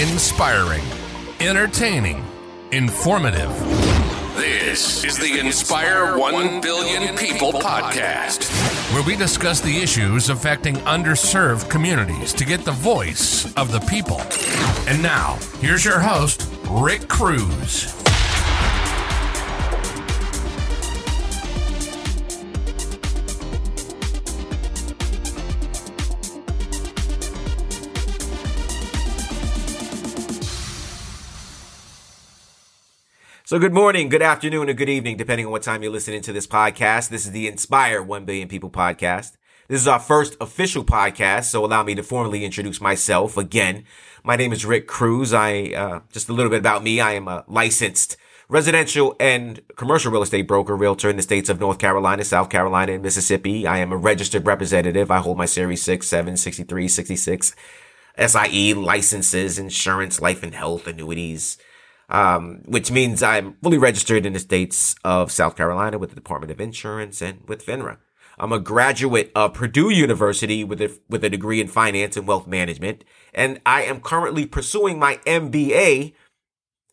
Inspiring, entertaining, informative. This is the Inspire 1 Billion People podcast, where we discuss the issues affecting underserved communities to get the voice of the people. And now, here's your host, Rick Cruz. So, good morning, good afternoon, or good evening, depending on what time you're listening to this podcast. This is the Inspire 1 Billion People podcast. This is our first official podcast, so allow me to formally introduce myself again. My name is Rick Cruz. I, uh, just a little bit about me. I am a licensed residential and commercial real estate broker, realtor in the states of North Carolina, South Carolina, and Mississippi. I am a registered representative. I hold my Series 6, 7, 63, 66 SIE licenses, insurance, life and health, annuities, um, which means I'm fully registered in the states of South Carolina with the Department of Insurance and with FINRA. I'm a graduate of Purdue University with a, with a degree in finance and wealth management, and I am currently pursuing my MBA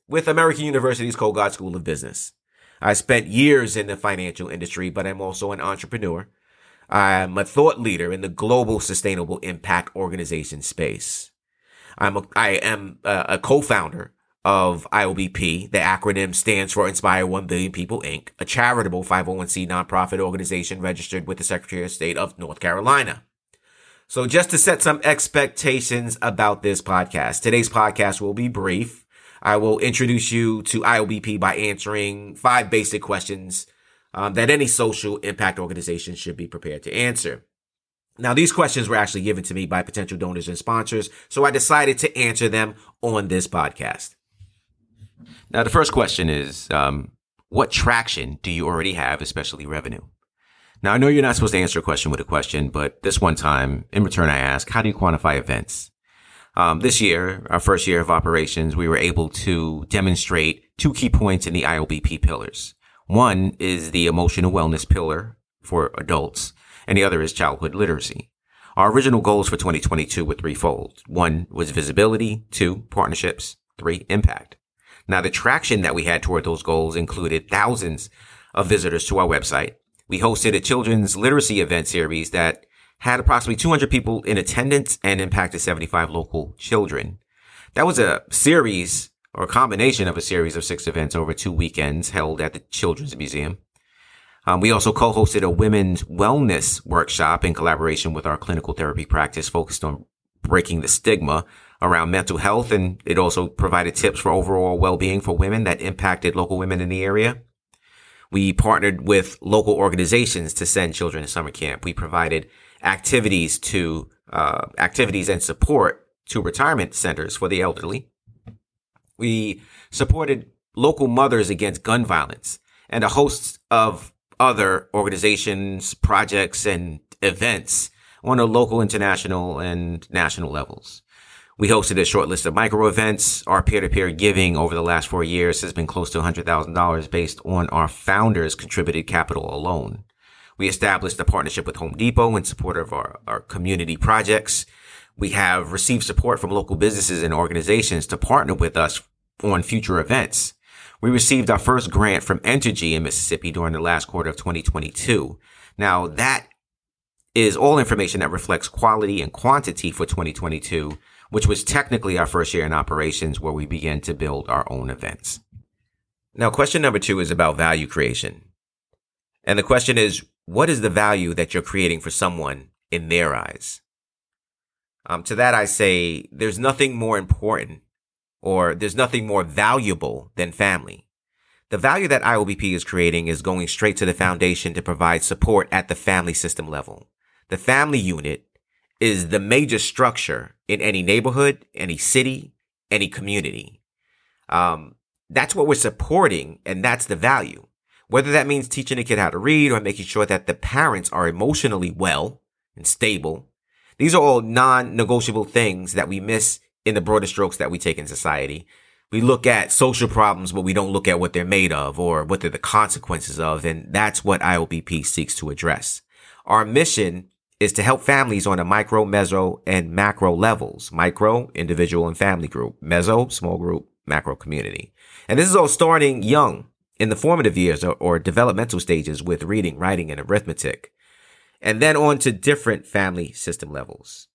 with American University's Kogod School of Business. I spent years in the financial industry, but I'm also an entrepreneur. I'm a thought leader in the global sustainable impact organization space. I'm a, I am a, a co-founder of IOBP. The acronym stands for Inspire 1 Billion People Inc., a charitable 501c nonprofit organization registered with the Secretary of State of North Carolina. So just to set some expectations about this podcast, today's podcast will be brief. I will introduce you to IOBP by answering five basic questions um, that any social impact organization should be prepared to answer. Now, these questions were actually given to me by potential donors and sponsors, so I decided to answer them on this podcast. Now, the first question is um, what traction do you already have, especially revenue? Now, I know you're not supposed to answer a question with a question, but this one time, in return, I ask, how do you quantify events? Um, this year, our first year of operations, we were able to demonstrate two key points in the IOBP pillars. One is the emotional wellness pillar for adults, and the other is childhood literacy. Our original goals for 2022 were threefold. One was visibility, two, partnerships, three, impact. Now, the traction that we had toward those goals included thousands of visitors to our website. We hosted a children's literacy event series that had approximately 200 people in attendance and impacted 75 local children. That was a series or a combination of a series of six events over two weekends held at the Children's Museum. Um, we also co-hosted a women's wellness workshop in collaboration with our clinical therapy practice focused on breaking the stigma around mental health. And it also provided tips for overall well-being for women that impacted local women in the area. We partnered with local organizations to send children to summer camp. We provided activities to, uh, activities and support to retirement centers for the elderly. We supported local mothers against gun violence and a host of other organizations, projects, and events on a local, international, and national levels. We hosted a short list of micro events. Our peer-to-peer giving over the last four years has been close to $100,000 based on our founders contributed capital alone. We established a partnership with Home Depot in support of our, our community projects. We have received support from local businesses and organizations to partner with us on future events. We received our first grant from Entergy in Mississippi during the last quarter of 2022. Now that is all information that reflects quality and quantity for 2022 which was technically our first year in operations where we began to build our own events. Now, question number two is about value creation. And the question is, what is the value that you're creating for someone in their eyes? Um, to that, I say there's nothing more important or there's nothing more valuable than family. The value that IOBP is creating is going straight to the foundation to provide support at the family system level. The family unit is the major structure in any neighborhood, any city, any community. Um, that's what we're supporting, and that's the value. Whether that means teaching a kid how to read or making sure that the parents are emotionally well and stable. These are all non-negotiable things that we miss in the broader strokes that we take in society. We look at social problems, but we don't look at what they're made of or what they're the consequences of. And that's what IOBP seeks to address. Our mission is to help families on a micro, meso, and macro levels. Micro, individual and family group. Meso, small group, macro community. And this is all starting young in the formative years or, or developmental stages with reading, writing, and arithmetic. And then on to different family system levels.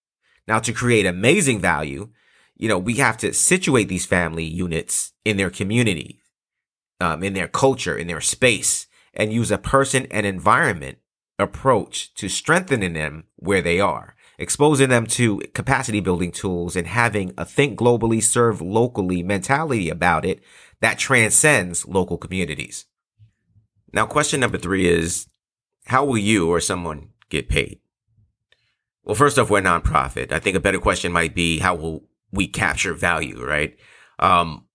Now to create amazing value, you know, we have to situate these family units in their community, um, in their culture, in their space, and use a person and environment approach to strengthening them where they are, exposing them to capacity building tools and having a think globally, serve locally mentality about it that transcends local communities. Now, question number three is, how will you or someone get paid? Well, first off, we're nonprofit. I think a better question might be, how will we capture value, right? Um,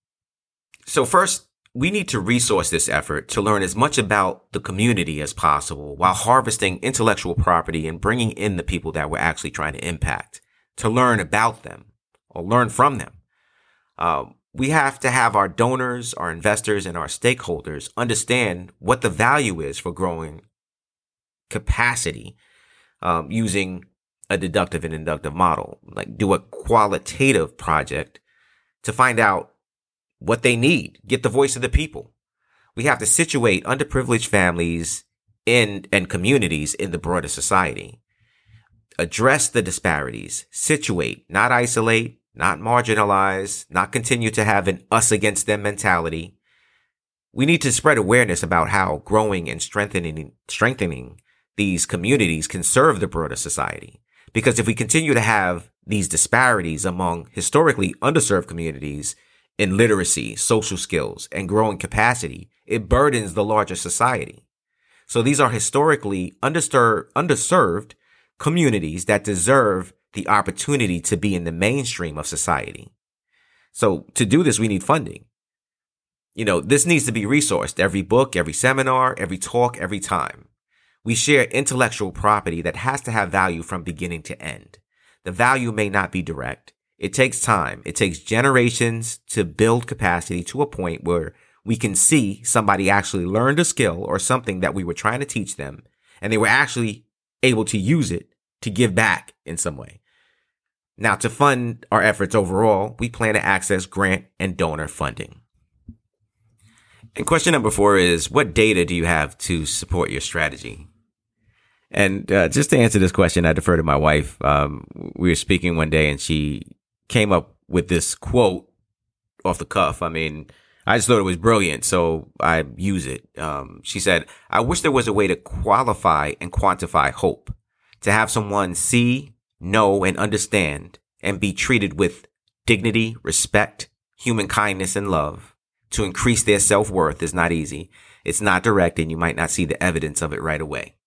so first, we need to resource this effort to learn as much about the community as possible while harvesting intellectual property and bringing in the people that we're actually trying to impact to learn about them or learn from them. Um, we have to have our donors, our investors, and our stakeholders understand what the value is for growing capacity um, using a deductive and inductive model. Like do a qualitative project to find out what they need, get the voice of the people. We have to situate underprivileged families in and communities in the broader society. Address the disparities, situate, not isolate, not marginalize, not continue to have an us against them mentality. We need to spread awareness about how growing and strengthening, strengthening these communities can serve the broader society. Because if we continue to have these disparities among historically underserved communities, in literacy, social skills, and growing capacity, it burdens the larger society. So these are historically underserved, communities that deserve the opportunity to be in the mainstream of society. So to do this, we need funding. You know, this needs to be resourced every book, every seminar, every talk, every time. We share intellectual property that has to have value from beginning to end. The value may not be direct. It takes time. It takes generations to build capacity to a point where we can see somebody actually learned a skill or something that we were trying to teach them and they were actually able to use it to give back in some way. Now, to fund our efforts overall, we plan to access grant and donor funding. And question number four is what data do you have to support your strategy? And uh, just to answer this question, I defer to my wife. Um, we were speaking one day and she came up with this quote off the cuff. I mean, I just thought it was brilliant, so I use it. Um, she said, I wish there was a way to qualify and quantify hope, to have someone see, know, and understand and be treated with dignity, respect, human kindness, and love. To increase their self worth is not easy. It's not direct, and you might not see the evidence of it right away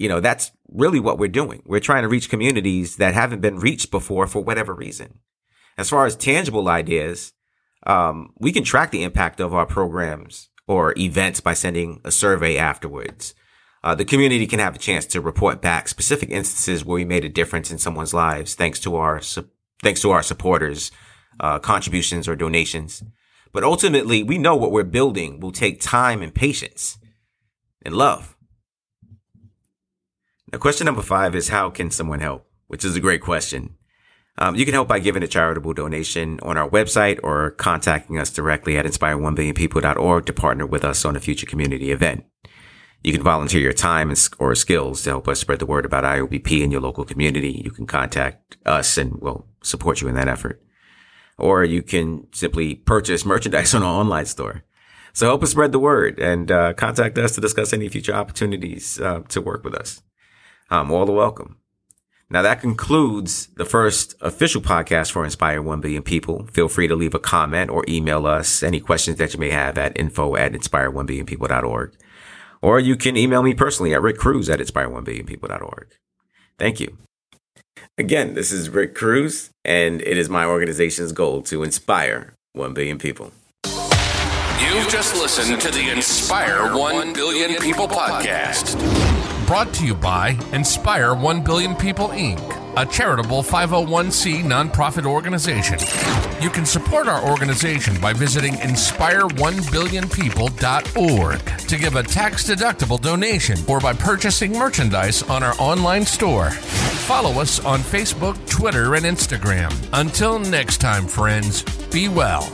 you know, that's really what we're doing. We're trying to reach communities that haven't been reached before for whatever reason. As far as tangible ideas, um, we can track the impact of our programs or events by sending a survey afterwards. Uh, the community can have a chance to report back specific instances where we made a difference in someone's lives thanks to our su- thanks to our supporters, uh, contributions or donations. But ultimately, we know what we're building will take time and patience and love. Now, question number five is how can someone help? Which is a great question. Um, you can help by giving a charitable donation on our website or contacting us directly at inspire1billionpeople.org to partner with us on a future community event. You can volunteer your time or skills to help us spread the word about IOBP in your local community. You can contact us and we'll support you in that effort. Or you can simply purchase merchandise on our online store. So help us spread the word and uh, contact us to discuss any future opportunities uh, to work with us um, all the welcome. Now that concludes the first official podcast for Inspire 1 billion people. Feel free to leave a comment or email us any questions that you may have at info at inspire1billionpeople.org. Or you can email me personally at Rick Cruz at inspire1billionpeople.org. Thank you. Again, this is Rick Cruz, and it is my organization's goal to inspire 1 billion people. You've just listened to the Inspire 1 Billion People podcast brought to you by Inspire 1 Billion People Inc a charitable 501c nonprofit organization. You can support our organization by visiting inspire1billionpeople.org to give a tax deductible donation or by purchasing merchandise on our online store. Follow us on Facebook, Twitter, and Instagram. Until next time, friends, be well.